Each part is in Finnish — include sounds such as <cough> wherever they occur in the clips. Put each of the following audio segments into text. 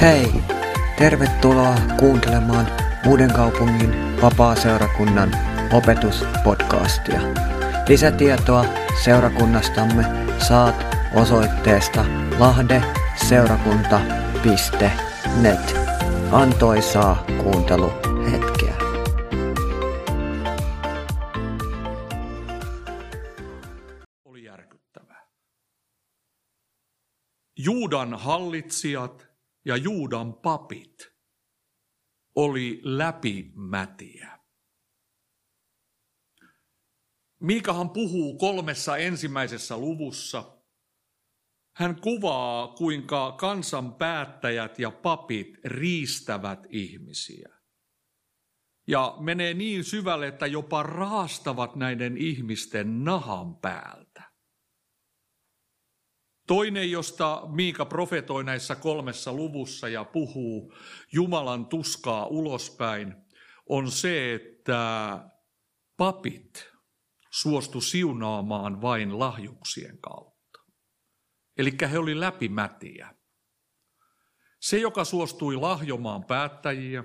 Hei! Tervetuloa kuuntelemaan Uuden kaupungin vapaa-seurakunnan opetuspodcastia. Lisätietoa seurakunnastamme saat osoitteesta lahdeseurakunta.net. Antoisaa kuunteluhetkeä. Juudan hallitsijat ja Juudan papit oli läpimätiä. Miikahan puhuu kolmessa ensimmäisessä luvussa. Hän kuvaa, kuinka kansan päättäjät ja papit riistävät ihmisiä. Ja menee niin syvälle, että jopa raastavat näiden ihmisten nahan päältä. Toinen, josta Miika profetoi näissä kolmessa luvussa ja puhuu Jumalan tuskaa ulospäin, on se, että papit suostu siunaamaan vain lahjuksien kautta. Eli he oli läpimätiä. Se, joka suostui lahjomaan päättäjiä,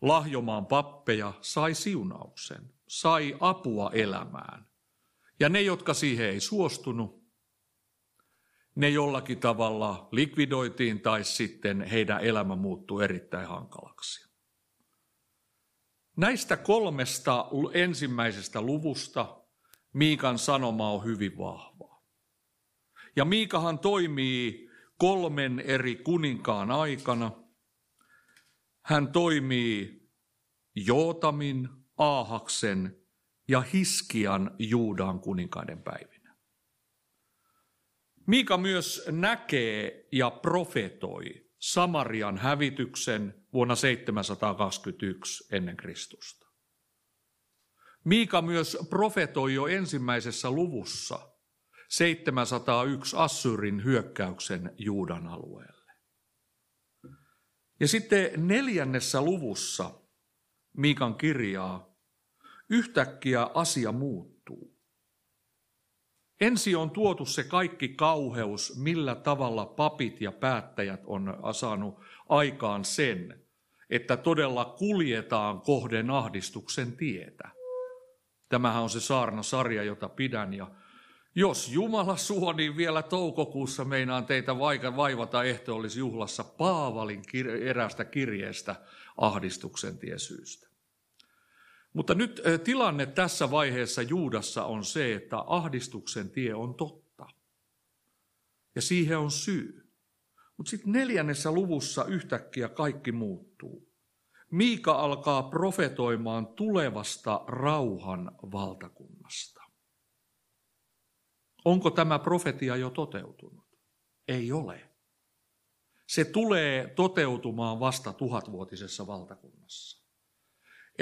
lahjomaan pappeja, sai siunauksen, sai apua elämään. Ja ne, jotka siihen ei suostunut, ne jollakin tavalla likvidoitiin tai sitten heidän elämä muuttui erittäin hankalaksi. Näistä kolmesta ensimmäisestä luvusta Miikan sanoma on hyvin vahva. Ja Miikahan toimii kolmen eri kuninkaan aikana. Hän toimii Jootamin, Aahaksen ja Hiskian Juudan kuninkaiden päivinä. Miika myös näkee ja profetoi Samarian hävityksen vuonna 721 ennen Kristusta. Miika myös profetoi jo ensimmäisessä luvussa 701 Assyrin hyökkäyksen Juudan alueelle. Ja sitten neljännessä luvussa Miikan kirjaa yhtäkkiä asia muuttuu. Ensi on tuotu se kaikki kauheus, millä tavalla papit ja päättäjät on saanut aikaan sen, että todella kuljetaan kohden ahdistuksen tietä. Tämähän on se saarnasarja, jota pidän ja jos Jumala suo, niin vielä toukokuussa meinaan teitä vaivata ehtoollisjuhlassa Paavalin erästä kirjeestä ahdistuksen tiesyystä. Mutta nyt tilanne tässä vaiheessa Juudassa on se, että ahdistuksen tie on totta. Ja siihen on syy. Mutta sitten neljännessä luvussa yhtäkkiä kaikki muuttuu. Miika alkaa profetoimaan tulevasta rauhan valtakunnasta. Onko tämä profetia jo toteutunut? Ei ole. Se tulee toteutumaan vasta tuhatvuotisessa valtakunnassa.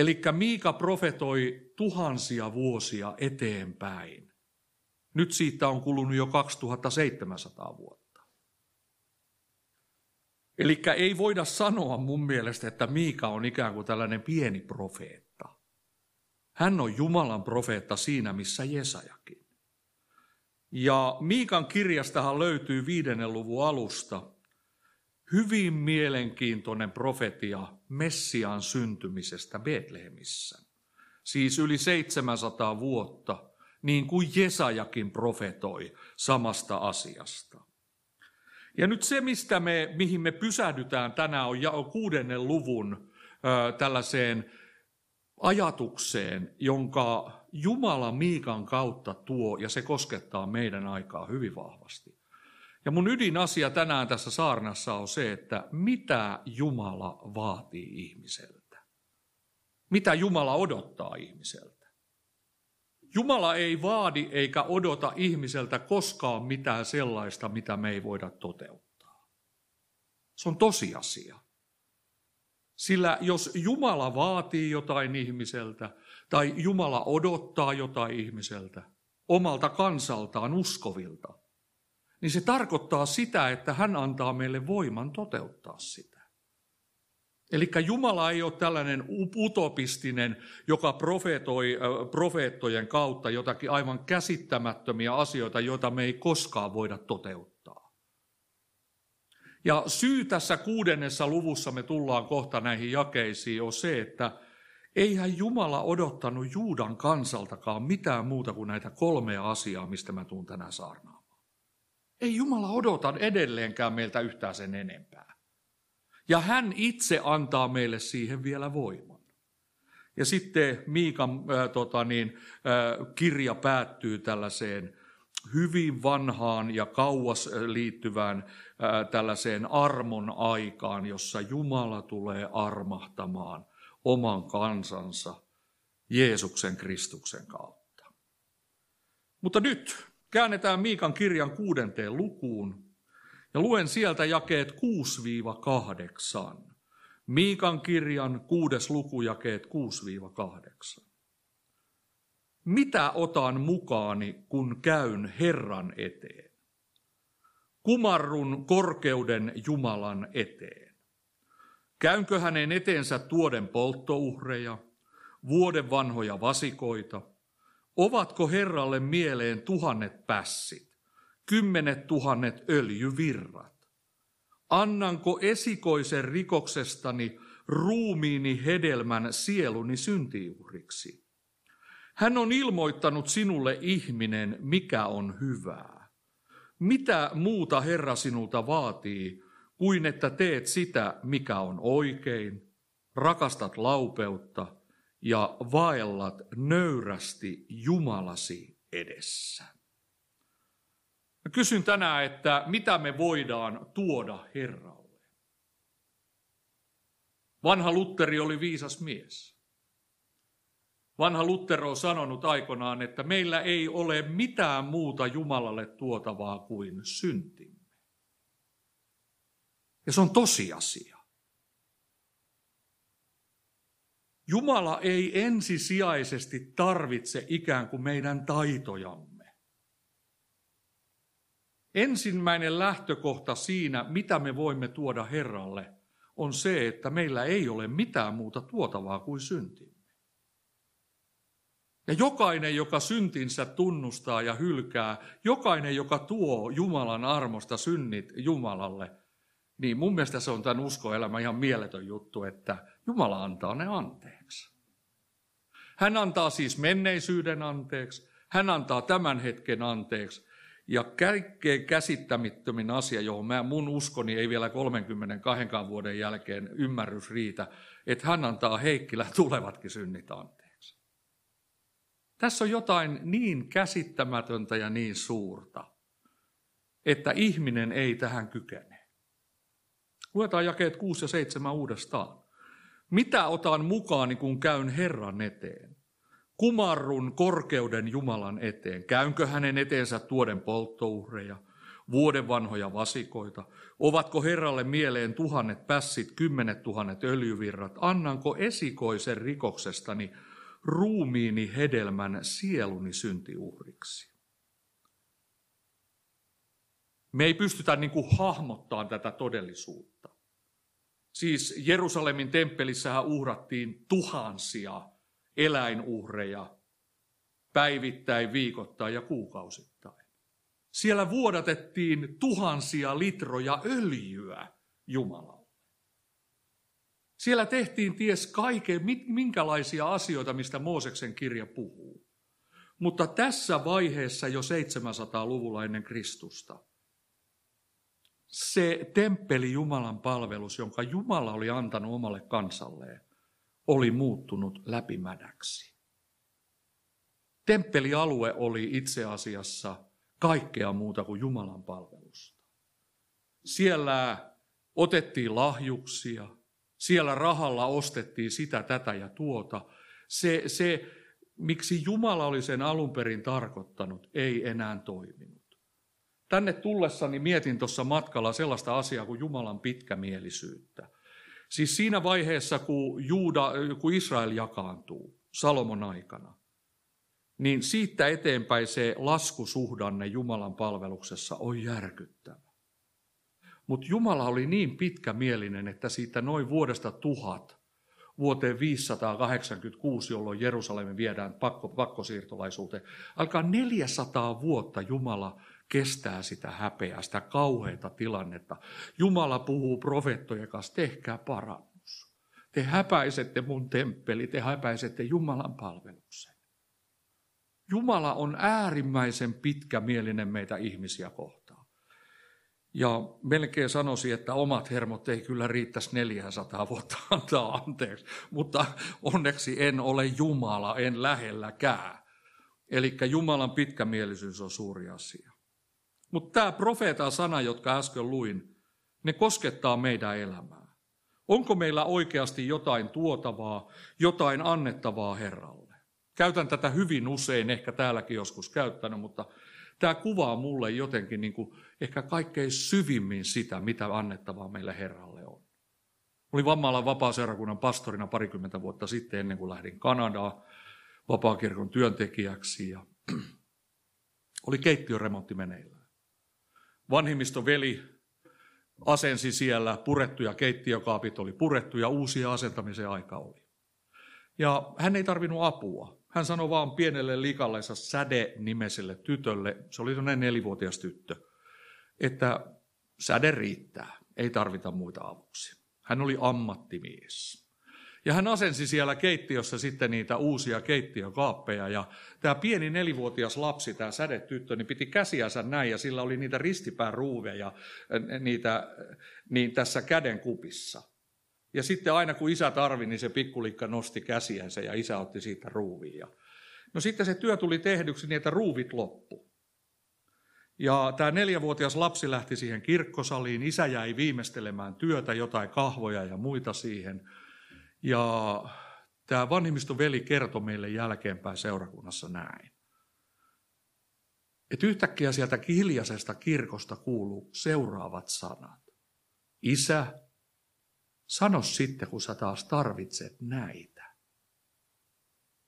Eli Miika profetoi tuhansia vuosia eteenpäin. Nyt siitä on kulunut jo 2700 vuotta. Eli ei voida sanoa mun mielestä, että Miika on ikään kuin tällainen pieni profeetta. Hän on Jumalan profeetta siinä, missä Jesajakin. Ja Miikan kirjastahan löytyy viidennen luvun alusta hyvin mielenkiintoinen profetia Messiaan syntymisestä Betlehemissä. Siis yli 700 vuotta, niin kuin Jesajakin profetoi samasta asiasta. Ja nyt se, mistä me, mihin me pysähdytään tänään, on kuudennen luvun ö, tällaiseen ajatukseen, jonka Jumala Miikan kautta tuo, ja se koskettaa meidän aikaa hyvin vahvasti. Ja mun ydinasia tänään tässä saarnassa on se, että mitä Jumala vaatii ihmiseltä. Mitä Jumala odottaa ihmiseltä. Jumala ei vaadi eikä odota ihmiseltä koskaan mitään sellaista, mitä me ei voida toteuttaa. Se on tosiasia. Sillä jos Jumala vaatii jotain ihmiseltä tai Jumala odottaa jotain ihmiseltä, omalta kansaltaan uskovilta, niin se tarkoittaa sitä, että hän antaa meille voiman toteuttaa sitä. Eli Jumala ei ole tällainen utopistinen, joka profeetoi profeettojen kautta jotakin aivan käsittämättömiä asioita, joita me ei koskaan voida toteuttaa. Ja syy tässä kuudennessa luvussa, me tullaan kohta näihin jakeisiin, on se, että eihän Jumala odottanut Juudan kansaltakaan mitään muuta kuin näitä kolmea asiaa, mistä mä tuun tänään saarnaamaan. Ei Jumala odota edelleenkään meiltä yhtään sen enempää. Ja hän itse antaa meille siihen vielä voiman. Ja sitten Miikan äh, tota niin, äh, kirja päättyy tällaiseen hyvin vanhaan ja kauas liittyvään äh, tällaiseen armon aikaan, jossa Jumala tulee armahtamaan oman kansansa Jeesuksen Kristuksen kautta. Mutta nyt käännetään Miikan kirjan kuudenteen lukuun ja luen sieltä jakeet 6-8. Miikan kirjan kuudes luku jakeet 6-8. Mitä otan mukaani, kun käyn Herran eteen? Kumarrun korkeuden Jumalan eteen. Käynkö hänen eteensä tuoden polttouhreja, vuoden vanhoja vasikoita? Ovatko Herralle mieleen tuhannet pässit, kymmenet tuhannet öljyvirrat? Annanko esikoisen rikoksestani ruumiini hedelmän sieluni syntiuhriksi? Hän on ilmoittanut sinulle ihminen, mikä on hyvää. Mitä muuta Herra sinulta vaatii, kuin että teet sitä, mikä on oikein, rakastat laupeutta ja vaellat nöyrästi Jumalasi edessä. Mä kysyn tänään, että mitä me voidaan tuoda Herralle. Vanha Lutteri oli viisas mies. Vanha Luttero on sanonut aikanaan, että meillä ei ole mitään muuta Jumalalle tuotavaa kuin syntimme. Ja se on tosiasia. Jumala ei ensisijaisesti tarvitse ikään kuin meidän taitojamme. Ensimmäinen lähtökohta siinä, mitä me voimme tuoda Herralle, on se, että meillä ei ole mitään muuta tuotavaa kuin syntimme. Ja jokainen, joka syntinsä tunnustaa ja hylkää, jokainen, joka tuo Jumalan armosta synnit Jumalalle, niin mun mielestä se on tämän uskoelämä ihan mieletön juttu, että Jumala antaa ne anteeksi. Hän antaa siis menneisyyden anteeksi, hän antaa tämän hetken anteeksi. Ja kaikkein käsittämättömin asia, johon mä, mun uskoni ei vielä 32 vuoden jälkeen ymmärrys riitä, että hän antaa Heikkilä tulevatkin synnit anteeksi. Tässä on jotain niin käsittämätöntä ja niin suurta, että ihminen ei tähän kykene. Luetaan jakeet 6 ja 7 uudestaan. Mitä otan mukaani, kun käyn Herran eteen? Kumarrun korkeuden Jumalan eteen. Käynkö hänen eteensä tuoden polttouhreja, vuoden vanhoja vasikoita? Ovatko Herralle mieleen tuhannet pässit, kymmenet tuhannet öljyvirrat? Annanko esikoisen rikoksestani ruumiini hedelmän sieluni syntiuhriksi. Me ei pystytä niin kuin hahmottaa tätä todellisuutta. Siis Jerusalemin temppelissähän uhrattiin tuhansia eläinuhreja päivittäin, viikoittain ja kuukausittain. Siellä vuodatettiin tuhansia litroja öljyä Jumalalle. Siellä tehtiin ties kaiken, minkälaisia asioita, mistä Mooseksen kirja puhuu. Mutta tässä vaiheessa jo 700-luvulla ennen Kristusta, se temppeli Jumalan palvelus, jonka Jumala oli antanut omalle kansalleen, oli muuttunut läpimädäksi. Temppelialue oli itse asiassa kaikkea muuta kuin Jumalan palvelusta. Siellä otettiin lahjuksia, siellä rahalla ostettiin sitä, tätä ja tuota. Se, se, miksi Jumala oli sen alun perin tarkoittanut, ei enää toiminut. Tänne tullessani mietin tuossa matkalla sellaista asiaa kuin Jumalan pitkämielisyyttä. Siis siinä vaiheessa, kun, Juuda, kun Israel jakaantuu Salomon aikana, niin siitä eteenpäin se laskusuhdanne Jumalan palveluksessa on järkyttävä. Mutta Jumala oli niin pitkämielinen, että siitä noin vuodesta tuhat vuoteen 586, jolloin Jerusalemin viedään pakko, pakkosiirtolaisuuteen, alkaa 400 vuotta Jumala kestää sitä häpeää, sitä kauheita tilannetta. Jumala puhuu profeettojen kanssa, tehkää parannus. Te häpäisette mun temppeli, te häpäisette Jumalan palveluksen. Jumala on äärimmäisen pitkämielinen meitä ihmisiä kohtaan. Ja melkein sanoisi, että omat hermot ei kyllä riittäisi 400 vuotta antaa anteeksi, mutta onneksi en ole Jumala, en lähelläkään. Eli Jumalan pitkämielisyys on suuri asia. Mutta tämä profeetan sana, jotka äsken luin, ne koskettaa meidän elämää. Onko meillä oikeasti jotain tuotavaa, jotain annettavaa Herralle? Käytän tätä hyvin usein, ehkä täälläkin joskus käyttänyt, mutta tämä kuvaa mulle jotenkin niin kuin ehkä kaikkein syvimmin sitä, mitä annettavaa meille Herralle on. Olin Vammalan vapaaseurakunnan pastorina parikymmentä vuotta sitten, ennen kuin lähdin Kanadaan vapaakirkon työntekijäksi. Ja <clears throat> oli keittiöremontti meneillään. Vanhimmisto veli asensi siellä purettuja keittiökaapit oli purettu ja uusia asentamisen aika oli. Ja hän ei tarvinnut apua. Hän sanoi vaan pienelle likallensa säde-nimiselle tytölle, se oli sellainen nelivuotias tyttö, että säde riittää, ei tarvita muita avuksi. Hän oli ammattimies. Ja hän asensi siellä keittiössä sitten niitä uusia keittiökaappeja. Ja tämä pieni nelivuotias lapsi, tämä sädetyttö, niin piti käsiänsä näin ja sillä oli niitä ristipääruuveja niitä, niin tässä käden kupissa. Ja sitten aina kun isä tarvi, niin se pikkulikka nosti käsiänsä ja isä otti siitä ruuvia. No sitten se työ tuli tehdyksi niin, että ruuvit loppu. Ja tämä neljävuotias lapsi lähti siihen kirkkosaliin, isä jäi viimeistelemään työtä, jotain kahvoja ja muita siihen. Ja tämä vanhimmiston veli kertoi meille jälkeenpäin seurakunnassa näin. Että yhtäkkiä sieltä hiljaisesta kirkosta kuuluu seuraavat sanat. Isä, sano sitten, kun sä taas tarvitset näitä.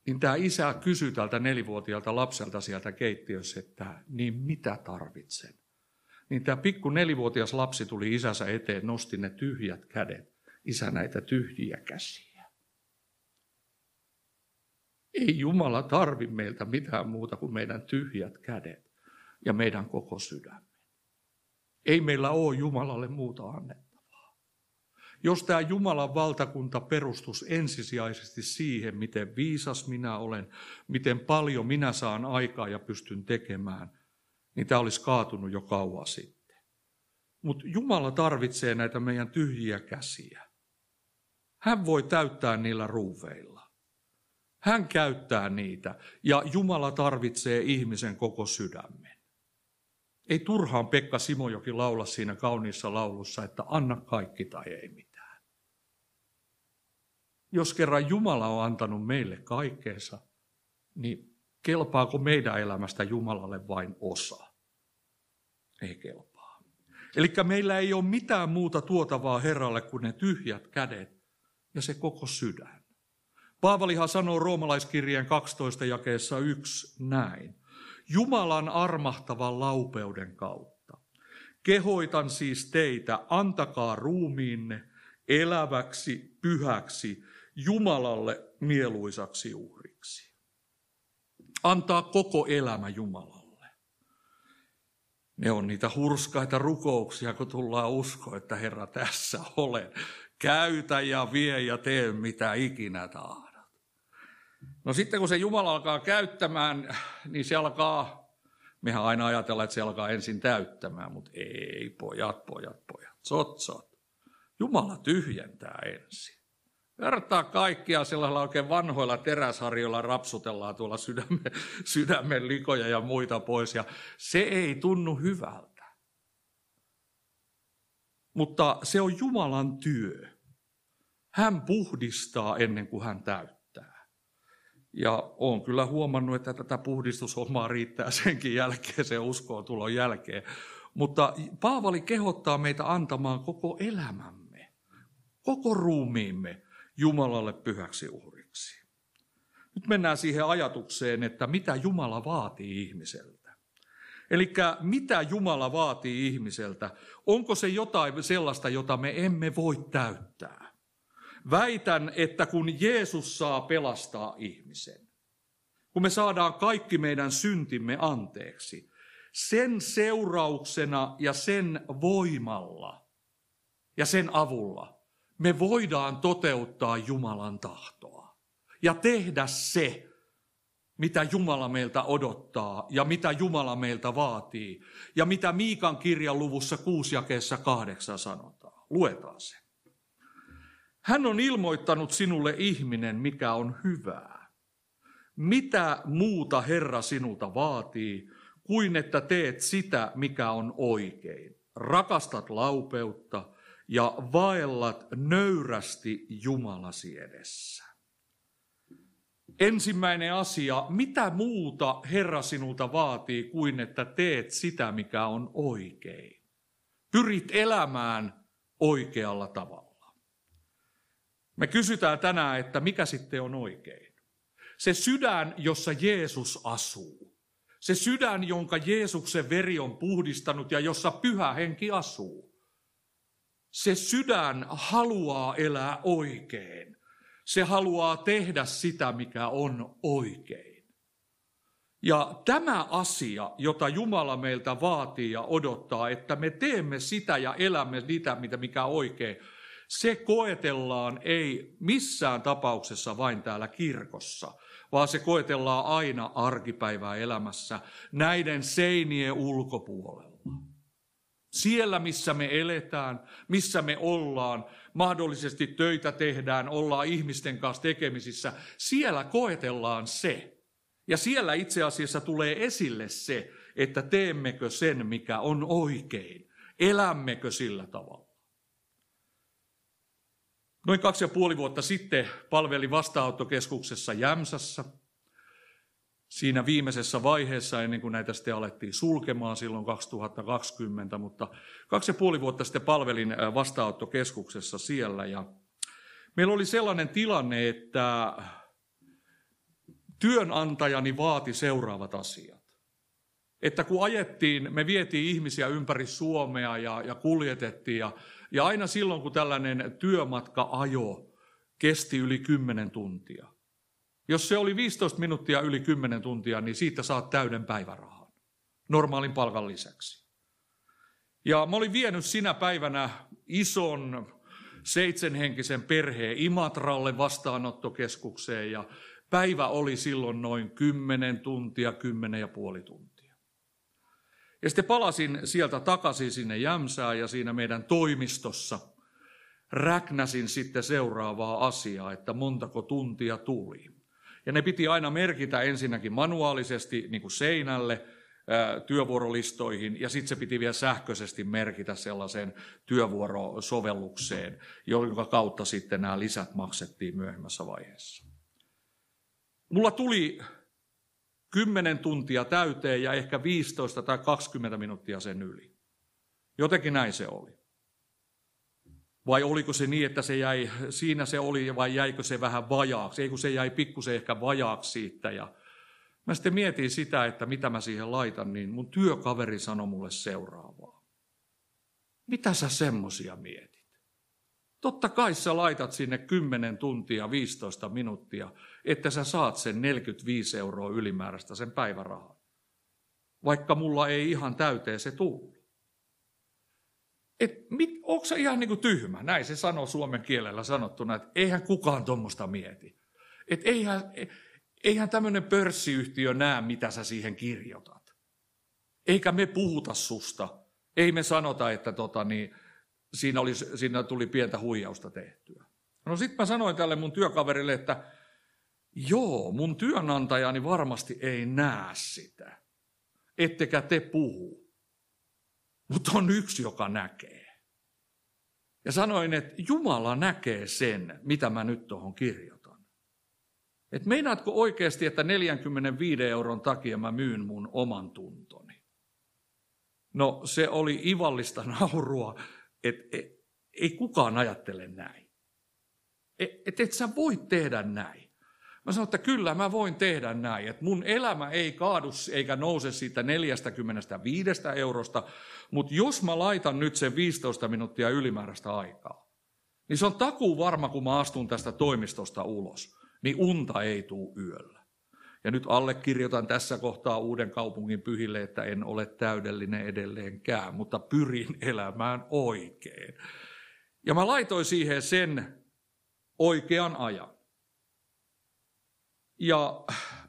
Niin tämä isä kysyi tältä nelivuotiaalta lapselta sieltä keittiössä, että niin mitä tarvitsen? Niin tämä pikku nelivuotias lapsi tuli isänsä eteen, nosti ne tyhjät kädet isä näitä tyhjiä käsiä. Ei Jumala tarvi meiltä mitään muuta kuin meidän tyhjät kädet ja meidän koko sydämen. Ei meillä ole Jumalalle muuta annettavaa. Jos tämä Jumalan valtakunta perustus ensisijaisesti siihen, miten viisas minä olen, miten paljon minä saan aikaa ja pystyn tekemään, niin tämä olisi kaatunut jo kauan sitten. Mutta Jumala tarvitsee näitä meidän tyhjiä käsiä. Hän voi täyttää niillä ruuveilla. Hän käyttää niitä ja Jumala tarvitsee ihmisen koko sydämen. Ei turhaan Pekka Simojoki laula siinä kauniissa laulussa, että anna kaikki tai ei mitään. Jos kerran Jumala on antanut meille kaikkeensa, niin kelpaako meidän elämästä Jumalalle vain osa? Ei kelpaa. Eli meillä ei ole mitään muuta tuotavaa Herralle kuin ne tyhjät kädet ja se koko sydän. Paavalihan sanoo roomalaiskirjeen 12 jakeessa 1 näin. Jumalan armahtavan laupeuden kautta. Kehoitan siis teitä, antakaa ruumiinne eläväksi, pyhäksi, Jumalalle mieluisaksi uhriksi. Antaa koko elämä Jumalalle. Ne on niitä hurskaita rukouksia, kun tullaan uskoa, että Herra tässä olen. Käytä ja vie ja tee mitä ikinä tahdot. No sitten kun se Jumala alkaa käyttämään, niin se alkaa, mehän aina ajatellaan, että se alkaa ensin täyttämään, mutta ei, pojat, pojat, pojat, sot, sot. Jumala tyhjentää ensin. Vertaa kaikkia sellaisilla oikein vanhoilla teräsharjoilla rapsutellaan tuolla sydämen, sydämen likoja ja muita pois, ja se ei tunnu hyvältä. Mutta se on Jumalan työ. Hän puhdistaa ennen kuin hän täyttää. Ja olen kyllä huomannut, että tätä puhdistushommaa riittää senkin jälkeen, se uskoo tulon jälkeen. Mutta Paavali kehottaa meitä antamaan koko elämämme, koko ruumiimme Jumalalle pyhäksi uhriksi. Nyt mennään siihen ajatukseen, että mitä Jumala vaatii ihmiseltä. Eli mitä Jumala vaatii ihmiseltä? Onko se jotain sellaista, jota me emme voi täyttää? Väitän, että kun Jeesus saa pelastaa ihmisen, kun me saadaan kaikki meidän syntimme anteeksi, sen seurauksena ja sen voimalla ja sen avulla me voidaan toteuttaa Jumalan tahtoa ja tehdä se, mitä Jumala meiltä odottaa ja mitä Jumala meiltä vaatii ja mitä Miikan kirjan luvussa 6 jakeessa 8 sanotaan. Luetaan se. Hän on ilmoittanut sinulle ihminen, mikä on hyvää. Mitä muuta Herra sinulta vaatii, kuin että teet sitä, mikä on oikein. Rakastat laupeutta ja vaellat nöyrästi Jumalasi edessä. Ensimmäinen asia, mitä muuta Herra sinulta vaatii kuin että teet sitä, mikä on oikein. Pyrit elämään oikealla tavalla. Me kysytään tänään, että mikä sitten on oikein. Se sydän, jossa Jeesus asuu. Se sydän, jonka Jeesuksen veri on puhdistanut ja jossa pyhä henki asuu. Se sydän haluaa elää oikein. Se haluaa tehdä sitä, mikä on oikein. Ja tämä asia, jota Jumala meiltä vaatii ja odottaa, että me teemme sitä ja elämme niitä, mitä mikä oikein, se koetellaan ei missään tapauksessa vain täällä kirkossa, vaan se koetellaan aina arkipäivää elämässä näiden seinien ulkopuolella. Siellä, missä me eletään, missä me ollaan, mahdollisesti töitä tehdään, ollaan ihmisten kanssa tekemisissä, siellä koetellaan se. Ja siellä itse asiassa tulee esille se, että teemmekö sen, mikä on oikein. Elämmekö sillä tavalla. Noin kaksi ja puoli vuotta sitten palveli vastaanottokeskuksessa Jämsässä – siinä viimeisessä vaiheessa, ennen kuin näitä sitten alettiin sulkemaan silloin 2020, mutta kaksi ja puoli vuotta sitten palvelin vastaanottokeskuksessa siellä ja meillä oli sellainen tilanne, että työnantajani vaati seuraavat asiat. Että kun ajettiin, me vietiin ihmisiä ympäri Suomea ja, ja kuljetettiin ja, ja aina silloin, kun tällainen työmatka ajo kesti yli 10 tuntia, jos se oli 15 minuuttia yli 10 tuntia, niin siitä saat täyden päivärahan. Normaalin palkan lisäksi. Ja mä olin vienyt sinä päivänä ison seitsemänhenkisen perheen Imatralle vastaanottokeskukseen ja päivä oli silloin noin 10 tuntia, 10 ja puoli tuntia. Ja sitten palasin sieltä takaisin sinne Jämsään ja siinä meidän toimistossa räknäsin sitten seuraavaa asiaa, että montako tuntia tuli. Ja ne piti aina merkitä ensinnäkin manuaalisesti niin kuin seinälle, työvuorolistoihin ja sitten se piti vielä sähköisesti merkitä sellaiseen työvuorosovellukseen, jonka kautta sitten nämä lisät maksettiin myöhemmässä vaiheessa. Mulla tuli 10 tuntia täyteen ja ehkä 15 tai 20 minuuttia sen yli. Jotenkin näin se oli. Vai oliko se niin, että se jäi, siinä se oli vai jäikö se vähän vajaaksi? Ei kun se jäi pikkusen ehkä vajaaksi siitä. Ja mä sitten mietin sitä, että mitä mä siihen laitan, niin mun työkaveri sanoi mulle seuraavaa. Mitä sä semmosia mietit? Totta kai sä laitat sinne 10 tuntia 15 minuuttia, että sä saat sen 45 euroa ylimääräistä sen päivärahan. Vaikka mulla ei ihan täyteen se tullut että mit, onko se ihan niin kuin tyhmä? Näin se sanoo suomen kielellä sanottuna, että eihän kukaan tuommoista mieti. Että eihän, eihän tämmöinen pörssiyhtiö näe, mitä sä siihen kirjoitat. Eikä me puhuta susta. Ei me sanota, että tota, niin, siinä, oli, siinä tuli pientä huijausta tehtyä. No sitten mä sanoin tälle mun työkaverille, että joo, mun työnantajani varmasti ei näe sitä. Ettekä te puhu. Mutta on yksi, joka näkee. Ja sanoin, että Jumala näkee sen, mitä mä nyt tuohon kirjoitan. Että meinaatko oikeasti, että 45 euron takia mä myyn mun oman tuntoni? No se oli ivallista <laughs> naurua, että et, ei kukaan ajattele näin. Että et, sä voit tehdä näin. Mä sanoin, että kyllä mä voin tehdä näin, että mun elämä ei kaadu eikä nouse siitä 45 eurosta, mutta jos mä laitan nyt sen 15 minuuttia ylimääräistä aikaa, niin se on takuu varma, kun mä astun tästä toimistosta ulos, niin unta ei tuu yöllä. Ja nyt allekirjoitan tässä kohtaa uuden kaupungin pyhille, että en ole täydellinen edelleenkään, mutta pyrin elämään oikein. Ja mä laitoin siihen sen oikean ajan. Ja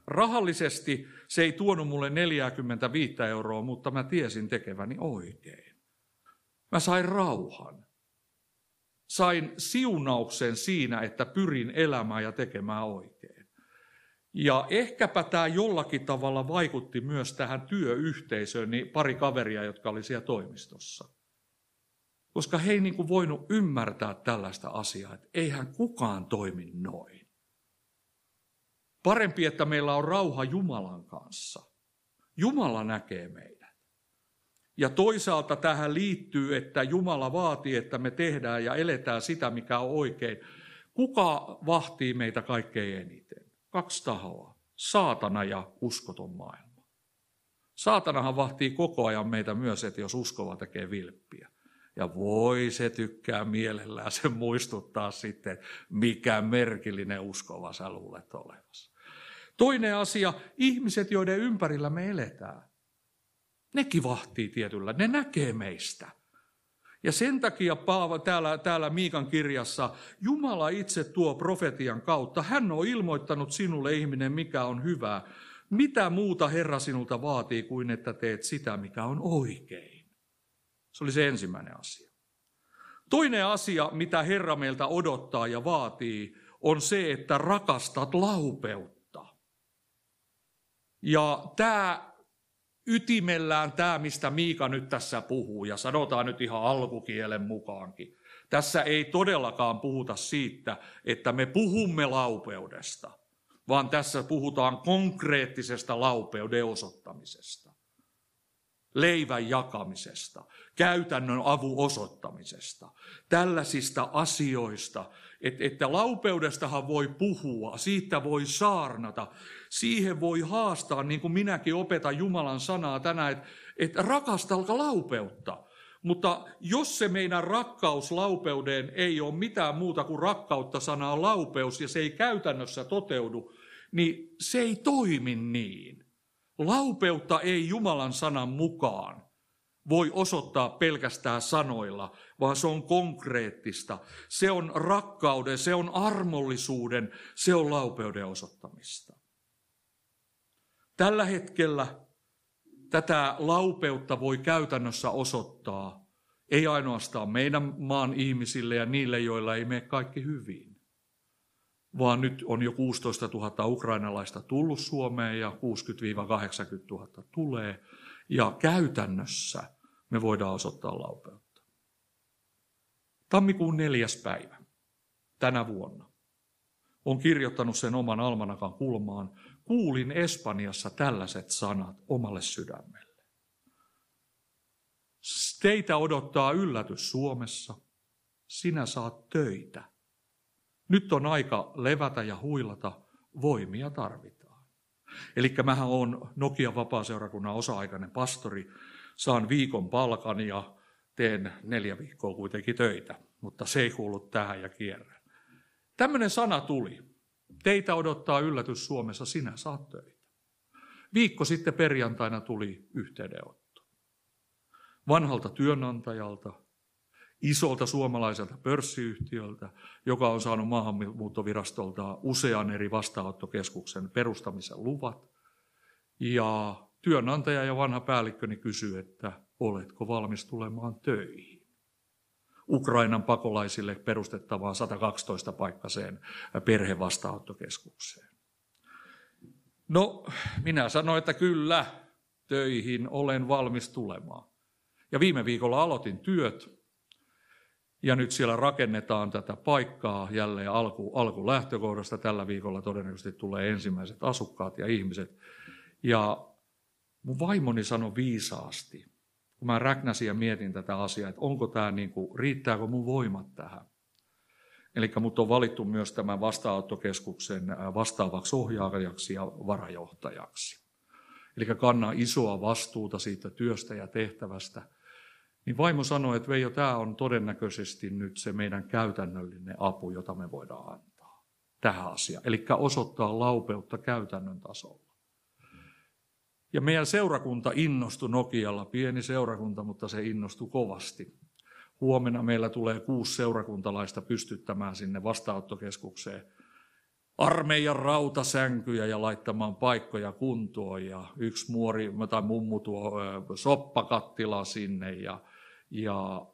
rahallisesti se ei tuonut mulle 45 euroa, mutta mä tiesin tekeväni oikein. Mä sain rauhan. Sain siunauksen siinä, että pyrin elämään ja tekemään oikein. Ja ehkäpä tämä jollakin tavalla vaikutti myös tähän työyhteisöön, niin pari kaveria, jotka oli siellä toimistossa. Koska he ei niin kuin voinut ymmärtää tällaista asiaa, että eihän kukaan toimi noin. Parempi, että meillä on rauha Jumalan kanssa. Jumala näkee meidät. Ja toisaalta tähän liittyy, että Jumala vaatii, että me tehdään ja eletään sitä, mikä on oikein. Kuka vahtii meitä kaikkein eniten? Kaksi tahoa. Saatana ja uskoton maailma. Saatanahan vahtii koko ajan meitä myös, että jos uskova tekee vilppiä. Ja voi se tykkää mielellään se muistuttaa sitten, mikä merkillinen uskova sä luulet olevasi. Toinen asia, ihmiset, joiden ympärillä me eletään. Ne kivahtii tietyllä, ne näkee meistä. Ja sen takia Paava täällä, täällä Miikan kirjassa, Jumala itse tuo profetian kautta. Hän on ilmoittanut sinulle ihminen, mikä on hyvää. Mitä muuta Herra sinulta vaatii kuin että teet sitä, mikä on oikein. Se oli se ensimmäinen asia. Toinen asia, mitä Herra meiltä odottaa ja vaatii, on se, että rakastat laupeutta. Ja tämä ytimellään tämä, mistä Miika nyt tässä puhuu, ja sanotaan nyt ihan alkukielen mukaankin. Tässä ei todellakaan puhuta siitä, että me puhumme laupeudesta, vaan tässä puhutaan konkreettisesta laupeuden osoittamisesta, leivän jakamisesta, käytännön avun osoittamisesta, tällaisista asioista, että laupeudestahan voi puhua, siitä voi saarnata, siihen voi haastaa, niin kuin minäkin opetan Jumalan sanaa tänään, että, että rakastalka laupeutta. Mutta jos se meidän rakkaus laupeudeen ei ole mitään muuta kuin rakkautta sanaa laupeus ja se ei käytännössä toteudu, niin se ei toimi niin. Laupeutta ei Jumalan sanan mukaan voi osoittaa pelkästään sanoilla, vaan se on konkreettista. Se on rakkauden, se on armollisuuden, se on laupeuden osoittamista. Tällä hetkellä tätä laupeutta voi käytännössä osoittaa ei ainoastaan meidän maan ihmisille ja niille, joilla ei mene kaikki hyvin, vaan nyt on jo 16 000 ukrainalaista tullut Suomeen ja 60-80 000 tulee. Ja käytännössä me voidaan osoittaa laupeutta. Tammikuun neljäs päivä tänä vuonna on kirjoittanut sen oman almanakan kulmaan kuulin Espanjassa tällaiset sanat omalle sydämelle. Teitä odottaa yllätys Suomessa. Sinä saat töitä. Nyt on aika levätä ja huilata. Voimia tarvitaan. Eli mähän on Nokian vapaaseurakunnan osa-aikainen pastori. Saan viikon palkan ja teen neljä viikkoa kuitenkin töitä, mutta se ei kuulu tähän ja kierrän. Tämmöinen sana tuli. Teitä odottaa yllätys Suomessa, sinä saat töitä. Viikko sitten perjantaina tuli yhteydenotto. Vanhalta työnantajalta, isolta suomalaiselta pörssiyhtiöltä, joka on saanut maahanmuuttovirastolta usean eri vastaanottokeskuksen perustamisen luvat. Ja työnantaja ja vanha päällikköni kysyy, että oletko valmis tulemaan töihin. Ukrainan pakolaisille perustettavaan 112 paikkaiseen perhevastaanottokeskukseen. No, minä sanoin, että kyllä, töihin olen valmis tulemaan. Ja viime viikolla aloitin työt, ja nyt siellä rakennetaan tätä paikkaa jälleen alku, alkulähtökohdasta. Tällä viikolla todennäköisesti tulee ensimmäiset asukkaat ja ihmiset. Ja mun vaimoni sanoi viisaasti, kun mä räknäsin ja mietin tätä asiaa, että onko tämä niin kuin, riittääkö mun voimat tähän. Eli mut on valittu myös tämän vastaanottokeskuksen vastaavaksi ohjaajaksi ja varajohtajaksi. Eli kanna isoa vastuuta siitä työstä ja tehtävästä. Niin vaimo sanoi, että Veijo, tämä on todennäköisesti nyt se meidän käytännöllinen apu, jota me voidaan antaa. tähän asiaan. Eli osoittaa laupeutta käytännön tasolla. Ja meidän seurakunta innostui Nokialla, pieni seurakunta, mutta se innostui kovasti. Huomenna meillä tulee kuusi seurakuntalaista pystyttämään sinne vastaanottokeskukseen armeijan rautasänkyjä ja laittamaan paikkoja kuntoon. Ja yksi muori tai mummu tuo soppakattila sinne. Ja, ja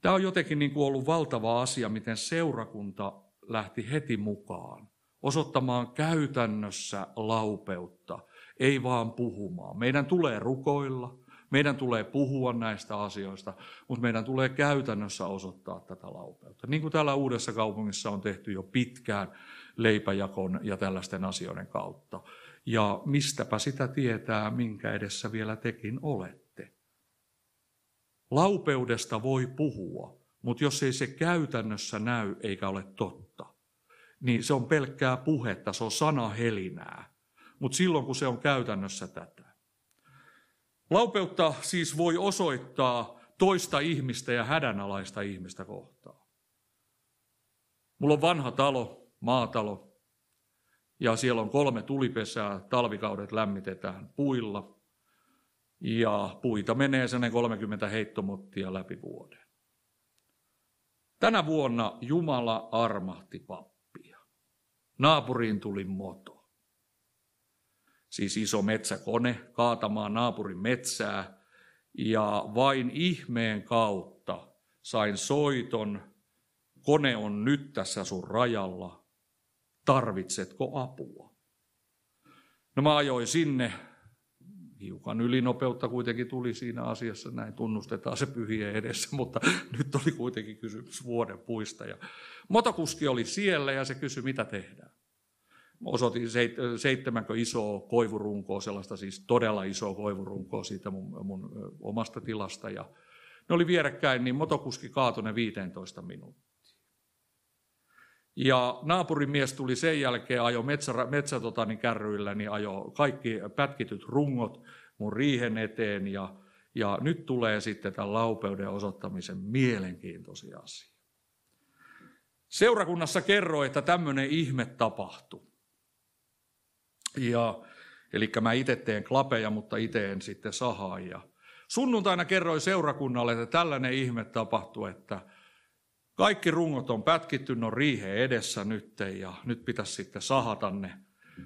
tämä on jotenkin niin kuin ollut valtava asia, miten seurakunta lähti heti mukaan osoittamaan käytännössä laupeutta, ei vaan puhumaan. Meidän tulee rukoilla, meidän tulee puhua näistä asioista, mutta meidän tulee käytännössä osoittaa tätä laupeutta. Niin kuin täällä Uudessa kaupungissa on tehty jo pitkään leipäjakon ja tällaisten asioiden kautta. Ja mistäpä sitä tietää, minkä edessä vielä tekin olette. Laupeudesta voi puhua, mutta jos ei se käytännössä näy eikä ole totta, niin se on pelkkää puhetta, se on sanahelinää. Mutta silloin kun se on käytännössä tätä. Laupeutta siis voi osoittaa toista ihmistä ja hädänalaista ihmistä kohtaan. Mulla on vanha talo, maatalo, ja siellä on kolme tulipesää, talvikaudet lämmitetään puilla, ja puita menee sen 30 heittomottia läpi vuoden. Tänä vuonna Jumala armahti pappia. Naapuriin tuli moto. Siis iso metsäkone kaatamaan naapurin metsää, ja vain ihmeen kautta sain soiton, kone on nyt tässä sun rajalla, tarvitsetko apua? No mä ajoin sinne, hiukan ylinopeutta kuitenkin tuli siinä asiassa, näin tunnustetaan se pyhien edessä, mutta <laughs> nyt oli kuitenkin kysymys vuoden puista. Ja motokuski oli siellä ja se kysyi, mitä tehdään. Osoitin seitsemänkö isoa koivurunkoa, sellaista siis todella isoa koivurunkoa siitä mun, mun omasta tilasta. Ja ne oli vierekkäin, niin motokuski kaatui ne 15 minuuttia. Ja naapurimies tuli sen jälkeen, ajo metsä, metsä tota, niin kärryillä, niin ajo kaikki pätkityt rungot mun riihen eteen. Ja, ja nyt tulee sitten tämän laupeuden osoittamisen mielenkiintoisia asia. Seurakunnassa kerroi, että tämmöinen ihme tapahtui. Ja, eli mä itse teen klapeja, mutta itse en sitten sahaa. Ja sunnuntaina kerroin seurakunnalle, että tällainen ihme tapahtui, että kaikki rungot on pätkitty, ne on riiheen edessä nyt ja nyt pitäisi sitten sahata ne.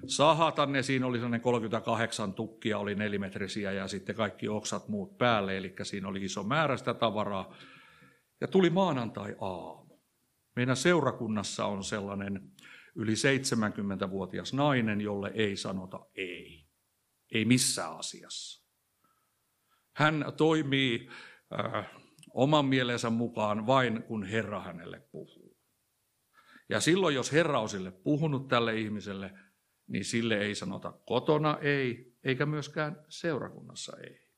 Sahata ne, siinä oli sellainen 38 tukkia, oli nelimetrisiä ja sitten kaikki oksat muut päälle, eli siinä oli iso määrä sitä tavaraa. Ja tuli maanantai-aamu. Meidän seurakunnassa on sellainen yli 70-vuotias nainen, jolle ei sanota ei. Ei missään asiassa. Hän toimii äh, oman mielensä mukaan vain, kun Herra hänelle puhuu. Ja silloin, jos Herra on sille puhunut tälle ihmiselle, niin sille ei sanota kotona ei, eikä myöskään seurakunnassa ei.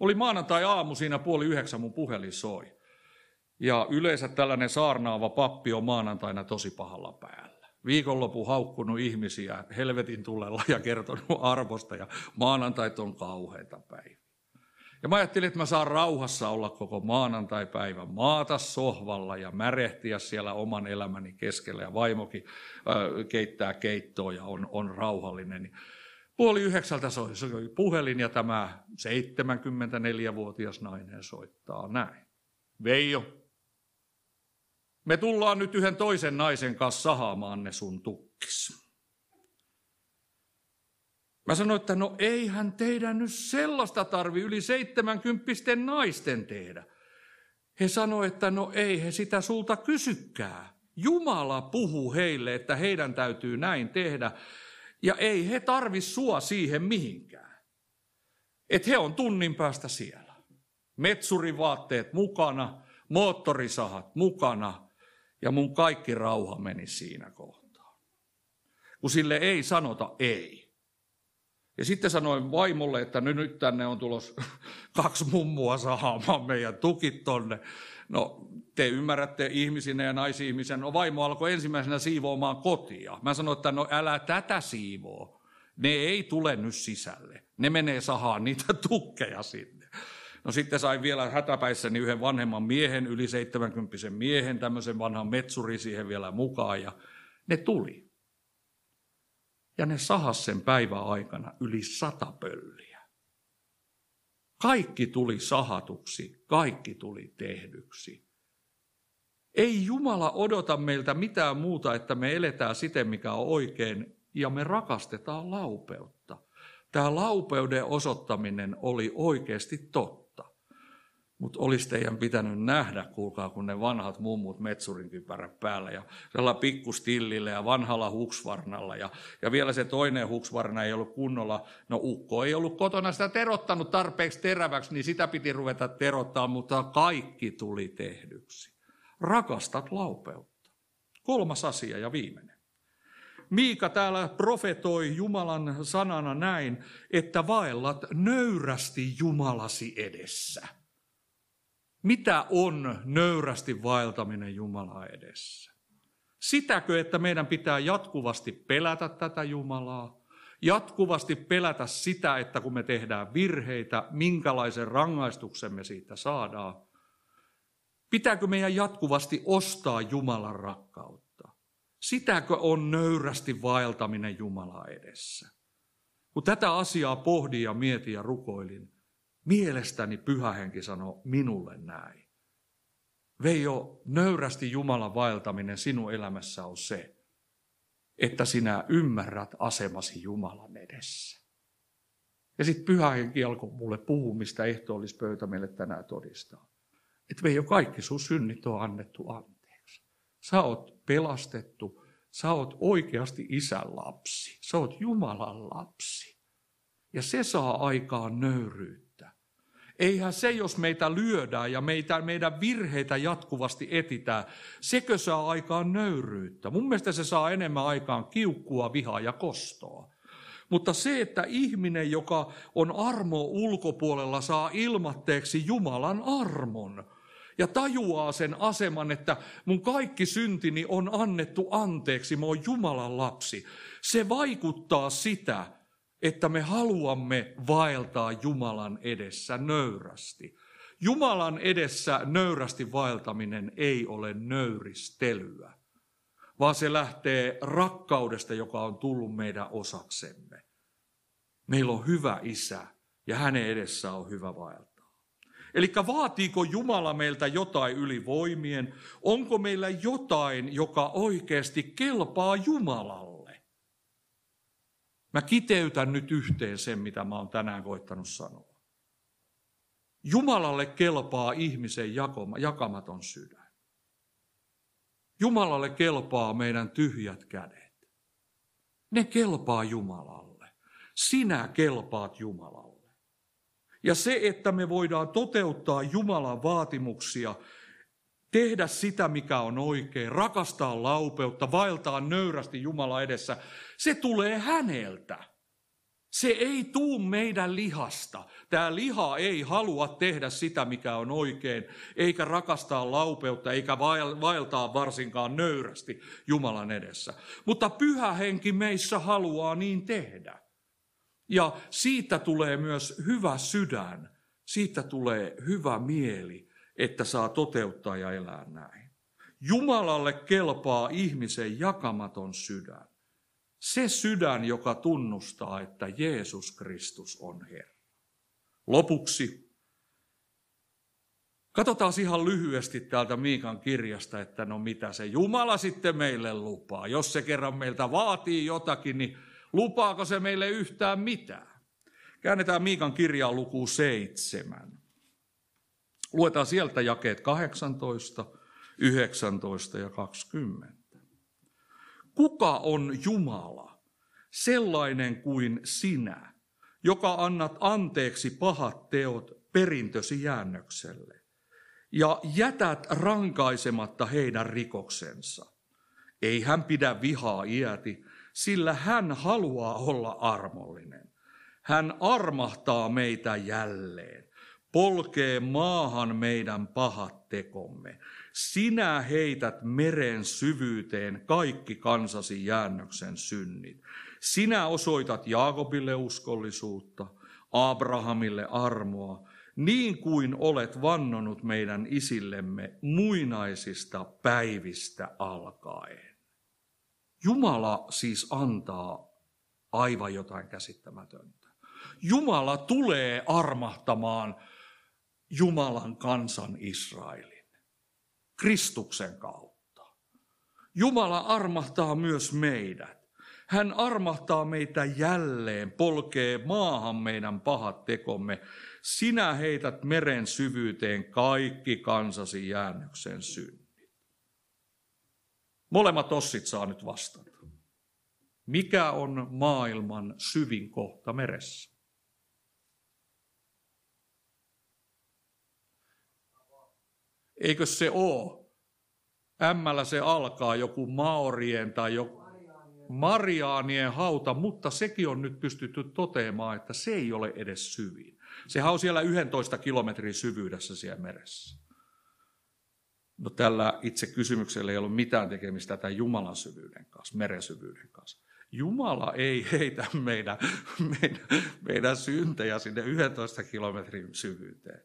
Oli maanantai-aamu siinä puoli yhdeksän mun puhelin soi. Ja yleensä tällainen saarnaava pappi on maanantaina tosi pahalla päällä viikonloppu haukkunut ihmisiä helvetin tulella ja kertonut arvosta ja maanantait on kauheita päivä. Ja mä ajattelin, että mä saan rauhassa olla koko maanantai-päivän maata sohvalla ja märehtiä siellä oman elämäni keskellä ja vaimokin äh, keittää keittoa ja on, on rauhallinen. Niin puoli yhdeksältä soi, soi puhelin ja tämä 74-vuotias nainen soittaa näin. Veijo, me tullaan nyt yhden toisen naisen kanssa sahaamaan ne sun tukkis. Mä sanoin, että no eihän teidän nyt sellaista tarvi yli seitsemänkymppisten naisten tehdä. He sanoivat, että no ei he sitä sulta kysykää. Jumala puhuu heille, että heidän täytyy näin tehdä. Ja ei he tarvi sua siihen mihinkään. Että he on tunnin päästä siellä. Metsurivaatteet mukana, moottorisahat mukana, ja mun kaikki rauha meni siinä kohtaa. Kun sille ei sanota ei. Ja sitten sanoin vaimolle, että nyt tänne on tulos <laughs> kaksi mummua saamaan meidän tukit tonne. No, te ymmärrätte ihmisinä ja naisihmisen. No, vaimo alkoi ensimmäisenä siivoamaan kotia. Mä sanoin, että no älä tätä siivoo. Ne ei tule nyt sisälle. Ne menee sahaan niitä <laughs> tukkeja sinne. No sitten sain vielä hätäpäissäni yhden vanhemman miehen, yli 70 miehen, tämmöisen vanhan metsuri siihen vielä mukaan ja ne tuli. Ja ne sahas sen päivän aikana yli sata pölliä. Kaikki tuli sahatuksi, kaikki tuli tehdyksi. Ei Jumala odota meiltä mitään muuta, että me eletään siten, mikä on oikein, ja me rakastetaan laupeutta. Tämä laupeuden osoittaminen oli oikeasti totta. Mutta olisi teidän pitänyt nähdä, kuulkaa, kun ne vanhat mummut metsurin kypärät päällä ja sellailla pikkustillillä ja vanhalla huksvarnalla. Ja, ja vielä se toinen huksvarna ei ollut kunnolla, no ukko ei ollut kotona sitä terottanut tarpeeksi teräväksi, niin sitä piti ruveta terottaa, mutta kaikki tuli tehdyksi. Rakastat laupeutta. Kolmas asia ja viimeinen. Miika täällä profetoi Jumalan sanana näin, että vaellat nöyrästi Jumalasi edessä. Mitä on nöyrästi vaeltaminen Jumalaa edessä? Sitäkö, että meidän pitää jatkuvasti pelätä tätä Jumalaa? Jatkuvasti pelätä sitä, että kun me tehdään virheitä, minkälaisen rangaistuksen me siitä saadaan? Pitääkö meidän jatkuvasti ostaa Jumalan rakkautta? Sitäkö on nöyrästi vaeltaminen Jumalaa edessä? Kun tätä asiaa pohdin ja mietin ja rukoilin, Mielestäni pyhä henki sanoi minulle näin. Veijo, nöyrästi Jumalan vaeltaminen sinun elämässä on se, että sinä ymmärrät asemasi Jumalan edessä. Ja sitten pyhä henki alkoi mulle puhumista ehtoollispöytä meille tänään todistaa. Että Veijo, kaikki sun synnit on annettu anteeksi. Sä oot pelastettu, sä oot oikeasti isän lapsi, sä oot Jumalan lapsi. Ja se saa aikaan nöyryyttä Eihän se, jos meitä lyödään ja meitä, meidän virheitä jatkuvasti etitään, sekö saa aikaan nöyryyttä? Mun mielestä se saa enemmän aikaan kiukkua, vihaa ja kostoa. Mutta se, että ihminen, joka on armo ulkopuolella, saa ilmatteeksi Jumalan armon ja tajuaa sen aseman, että mun kaikki syntini on annettu anteeksi, mä oon Jumalan lapsi. Se vaikuttaa sitä, että me haluamme vaeltaa Jumalan edessä nöyrästi. Jumalan edessä nöyrästi vaeltaminen ei ole nöyristelyä, vaan se lähtee rakkaudesta, joka on tullut meidän osaksemme. Meillä on hyvä isä ja hänen edessä on hyvä vaeltaa. Eli vaatiiko Jumala meiltä jotain yli voimien? Onko meillä jotain, joka oikeasti kelpaa Jumalalle? Mä kiteytän nyt yhteen sen, mitä mä oon tänään koittanut sanoa. Jumalalle kelpaa ihmisen jakamaton sydän. Jumalalle kelpaa meidän tyhjät kädet. Ne kelpaa Jumalalle. Sinä kelpaat Jumalalle. Ja se, että me voidaan toteuttaa Jumalan vaatimuksia tehdä sitä, mikä on oikein, rakastaa laupeutta, vaeltaa nöyrästi Jumala edessä, se tulee häneltä. Se ei tuu meidän lihasta. Tämä liha ei halua tehdä sitä, mikä on oikein, eikä rakastaa laupeutta, eikä vaeltaa varsinkaan nöyrästi Jumalan edessä. Mutta pyhä henki meissä haluaa niin tehdä. Ja siitä tulee myös hyvä sydän, siitä tulee hyvä mieli, että saa toteuttaa ja elää näin. Jumalalle kelpaa ihmisen jakamaton sydän. Se sydän, joka tunnustaa, että Jeesus Kristus on Herra. Lopuksi katsotaan ihan lyhyesti täältä Miikan kirjasta, että no mitä se Jumala sitten meille lupaa. Jos se kerran meiltä vaatii jotakin, niin lupaako se meille yhtään mitään? Käännetään Miikan kirjaan luku seitsemän. Luetaan sieltä jakeet 18, 19 ja 20. Kuka on Jumala, sellainen kuin sinä, joka annat anteeksi pahat teot perintösi jäännökselle ja jätät rankaisematta heidän rikoksensa? Ei hän pidä vihaa iäti, sillä hän haluaa olla armollinen. Hän armahtaa meitä jälleen polkee maahan meidän pahat tekomme. Sinä heität meren syvyyteen kaikki kansasi jäännöksen synnit. Sinä osoitat Jaakobille uskollisuutta, Abrahamille armoa, niin kuin olet vannonut meidän isillemme muinaisista päivistä alkaen. Jumala siis antaa Aivan jotain käsittämätöntä. Jumala tulee armahtamaan Jumalan kansan Israelin. Kristuksen kautta. Jumala armahtaa myös meidät. Hän armahtaa meitä jälleen, polkee maahan meidän pahat tekomme. Sinä heität meren syvyyteen kaikki kansasi jäännöksen synnit. Molemmat ossit saa nyt vastata. Mikä on maailman syvin kohta meressä? Eikö se ole? Ämmällä se alkaa joku Maorien tai joku Mariaanien hauta, mutta sekin on nyt pystytty toteamaan, että se ei ole edes syvin. Sehän on siellä 11 kilometrin syvyydessä siellä meressä. No tällä itse kysymyksellä ei ollut mitään tekemistä tämän Jumalan syvyyden kanssa, meren syvyyden kanssa. Jumala ei heitä meidän, meidän, meidän syntejä sinne 11 kilometrin syvyyteen,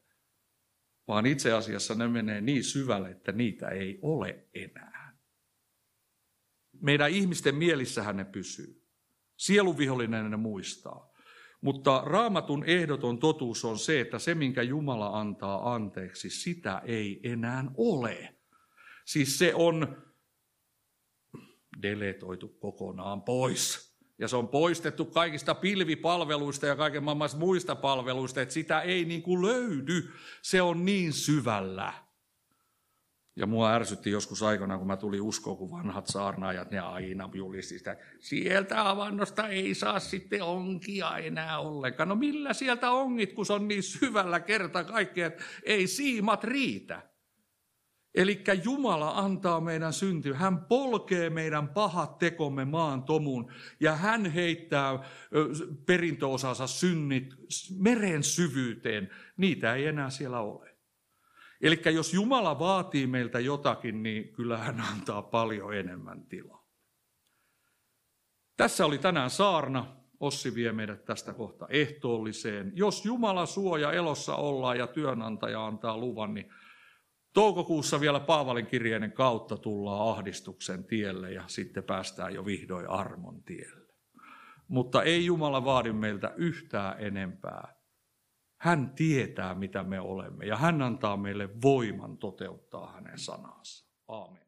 vaan itse asiassa ne menee niin syvälle, että niitä ei ole enää. Meidän ihmisten mielissähän ne pysyy. Sieluvihollinen ne muistaa. Mutta raamatun ehdoton totuus on se, että se, minkä Jumala antaa anteeksi, sitä ei enää ole. Siis se on deletoitu kokonaan pois. Ja se on poistettu kaikista pilvipalveluista ja kaiken maailman muista palveluista, että sitä ei niin kuin löydy. Se on niin syvällä. Ja mua ärsytti joskus aikana, kun mä tulin uskoon, kun vanhat saarnaajat, ne aina julisti sitä, sieltä avannosta ei saa sitten onkia enää ollenkaan. No millä sieltä ongit, kun se on niin syvällä kerta kaikkea, että ei siimat riitä. Eli Jumala antaa meidän syntyä. Hän polkee meidän pahat tekomme maan tomun ja hän heittää perintöosansa synnit meren syvyyteen. Niitä ei enää siellä ole. Eli jos Jumala vaatii meiltä jotakin, niin kyllä hän antaa paljon enemmän tilaa. Tässä oli tänään saarna. Ossi vie meidät tästä kohta ehtoolliseen. Jos Jumala suoja elossa ollaan ja työnantaja antaa luvan, niin Toukokuussa vielä Paavalin kirjeiden kautta tullaan ahdistuksen tielle ja sitten päästään jo vihdoin armon tielle. Mutta ei Jumala vaadi meiltä yhtään enempää. Hän tietää, mitä me olemme ja hän antaa meille voiman toteuttaa hänen sanansa. Aamen.